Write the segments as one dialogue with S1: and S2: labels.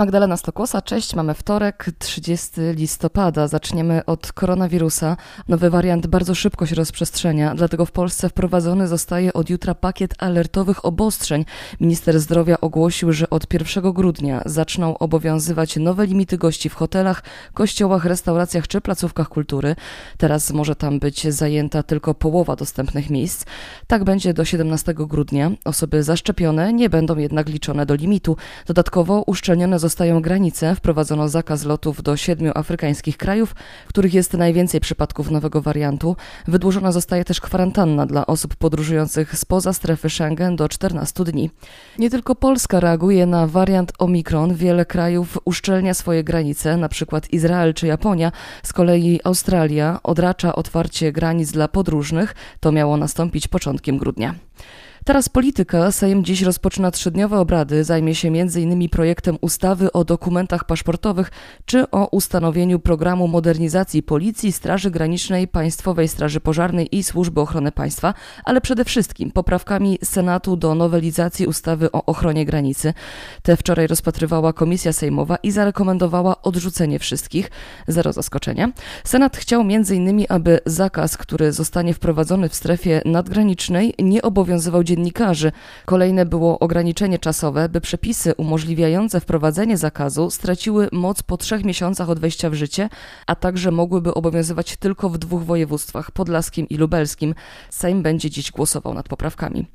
S1: Magdalena Stokłosa, cześć. Mamy wtorek, 30 listopada. Zaczniemy od koronawirusa. Nowy wariant bardzo szybko się rozprzestrzenia, dlatego w Polsce wprowadzony zostaje od jutra pakiet alertowych obostrzeń. Minister zdrowia ogłosił, że od 1 grudnia zaczną obowiązywać nowe limity gości w hotelach, kościołach, restauracjach czy placówkach kultury. Teraz może tam być zajęta tylko połowa dostępnych miejsc. Tak będzie do 17 grudnia. Osoby zaszczepione nie będą jednak liczone do limitu. Dodatkowo uszczelnione zostały zostają granice, wprowadzono zakaz lotów do siedmiu afrykańskich krajów, w których jest najwięcej przypadków nowego wariantu. Wydłużona zostaje też kwarantanna dla osób podróżujących spoza strefy Schengen do 14 dni. Nie tylko Polska reaguje na wariant Omikron. Wiele krajów uszczelnia swoje granice, przykład Izrael czy Japonia. Z kolei Australia odracza otwarcie granic dla podróżnych. To miało nastąpić początkiem grudnia. Teraz polityka. Sejm dziś rozpoczyna trzydniowe obrady. Zajmie się m.in. projektem ustawy o dokumentach paszportowych czy o ustanowieniu programu modernizacji Policji, Straży Granicznej, Państwowej Straży Pożarnej i Służby Ochrony Państwa, ale przede wszystkim poprawkami Senatu do nowelizacji ustawy o ochronie granicy. Te wczoraj rozpatrywała Komisja Sejmowa i zarekomendowała odrzucenie wszystkich. Zero zaskoczenia. Senat chciał m.in., aby zakaz, który zostanie wprowadzony w strefie nadgranicznej, nie obowiązywał dziennikarzy. Kolejne było ograniczenie czasowe, by przepisy umożliwiające wprowadzenie zakazu straciły moc po trzech miesiącach od wejścia w życie, a także mogłyby obowiązywać tylko w dwóch województwach podlaskim i lubelskim. Sejm będzie dziś głosował nad poprawkami.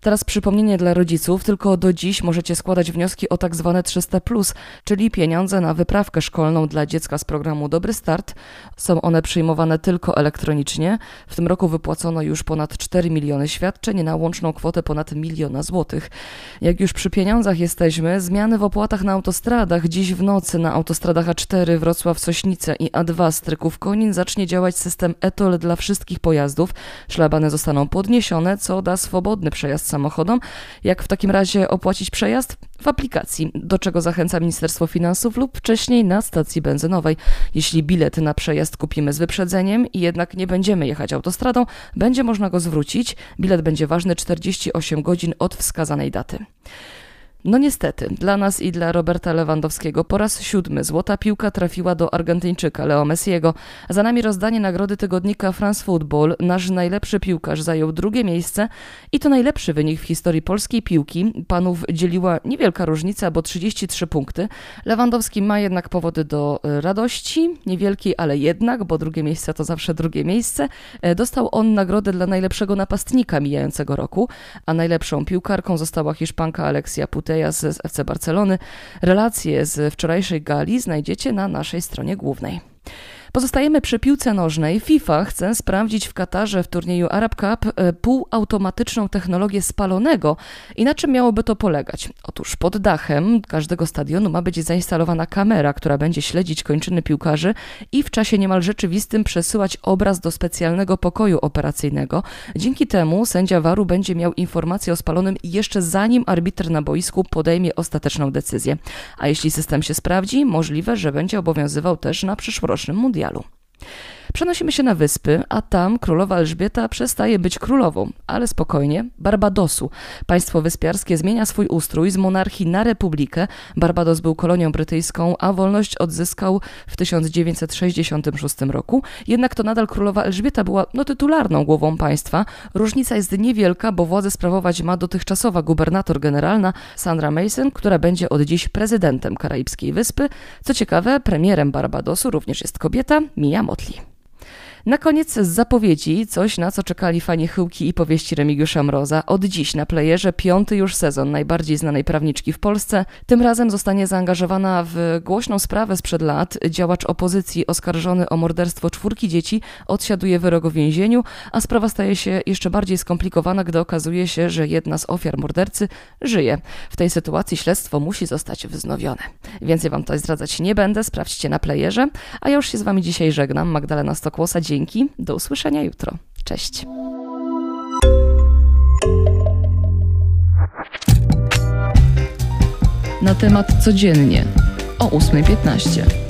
S1: Teraz przypomnienie dla rodziców, tylko do dziś możecie składać wnioski o tak zwane 300, czyli pieniądze na wyprawkę szkolną dla dziecka z programu Dobry Start. Są one przyjmowane tylko elektronicznie. W tym roku wypłacono już ponad 4 miliony świadczeń na łączną kwotę ponad miliona złotych. Jak już przy pieniądzach jesteśmy, zmiany w opłatach na autostradach. Dziś w nocy na autostradach A4 Wrocław-Sośnice i A2 Stryków-Konin zacznie działać system ETOL dla wszystkich pojazdów. Szlabany zostaną podniesione, co da swobodny przejazd samochodom. Jak w takim razie opłacić przejazd? W aplikacji, do czego zachęca Ministerstwo Finansów lub wcześniej na stacji benzynowej. Jeśli bilet na przejazd kupimy z wyprzedzeniem i jednak nie będziemy jechać autostradą, będzie można go zwrócić. Bilet będzie ważny 48 godzin od wskazanej daty. No niestety, dla nas i dla Roberta Lewandowskiego po raz siódmy złota piłka trafiła do Argentyńczyka Leo Messiego. Za nami rozdanie nagrody tygodnika France Football. Nasz najlepszy piłkarz zajął drugie miejsce i to najlepszy wynik w historii polskiej piłki. Panów dzieliła niewielka różnica, bo 33 punkty. Lewandowski ma jednak powody do e, radości, niewielkiej, ale jednak, bo drugie miejsce to zawsze drugie miejsce. E, dostał on nagrodę dla najlepszego napastnika mijającego roku, a najlepszą piłkarką została Hiszpanka Alexia Putellas z FC Barcelony. Relacje z wczorajszej gali znajdziecie na naszej stronie głównej. Pozostajemy przy piłce nożnej. FIFA chce sprawdzić w Katarze w turnieju Arab Cup e, półautomatyczną technologię spalonego. I na czym miałoby to polegać? Otóż pod dachem każdego stadionu ma być zainstalowana kamera, która będzie śledzić kończyny piłkarzy i w czasie niemal rzeczywistym przesyłać obraz do specjalnego pokoju operacyjnego. Dzięki temu sędzia waru będzie miał informację o spalonym jeszcze zanim arbitr na boisku podejmie ostateczną decyzję. A jeśli system się sprawdzi, możliwe, że będzie obowiązywał też na przyszłorocznym mundialu. mondialul. Przenosimy się na wyspy, a tam królowa Elżbieta przestaje być królową, ale spokojnie, Barbadosu. Państwo wyspiarskie zmienia swój ustrój z monarchii na republikę. Barbados był kolonią brytyjską, a wolność odzyskał w 1966 roku. Jednak to nadal królowa Elżbieta była no, tytularną głową państwa. Różnica jest niewielka, bo władzę sprawować ma dotychczasowa gubernator generalna Sandra Mason, która będzie od dziś prezydentem Karaibskiej Wyspy. Co ciekawe, premierem Barbadosu również jest kobieta Mia Motley. Na koniec z zapowiedzi, coś na co czekali fani chyłki i powieści Remigiusza Mroza. Od dziś na playerze piąty już sezon najbardziej znanej prawniczki w Polsce. Tym razem zostanie zaangażowana w głośną sprawę sprzed lat. Działacz opozycji oskarżony o morderstwo czwórki dzieci odsiaduje wyrok w więzieniu, a sprawa staje się jeszcze bardziej skomplikowana, gdy okazuje się, że jedna z ofiar mordercy żyje. W tej sytuacji śledztwo musi zostać wznowione. Więcej wam tutaj zdradzać nie będę, sprawdźcie na playerze, a ja już się z wami dzisiaj żegnam. Magdalena Stokłosa, Dzięki, do usłyszenia jutro. Cześć. Na temat codziennie o 8.15.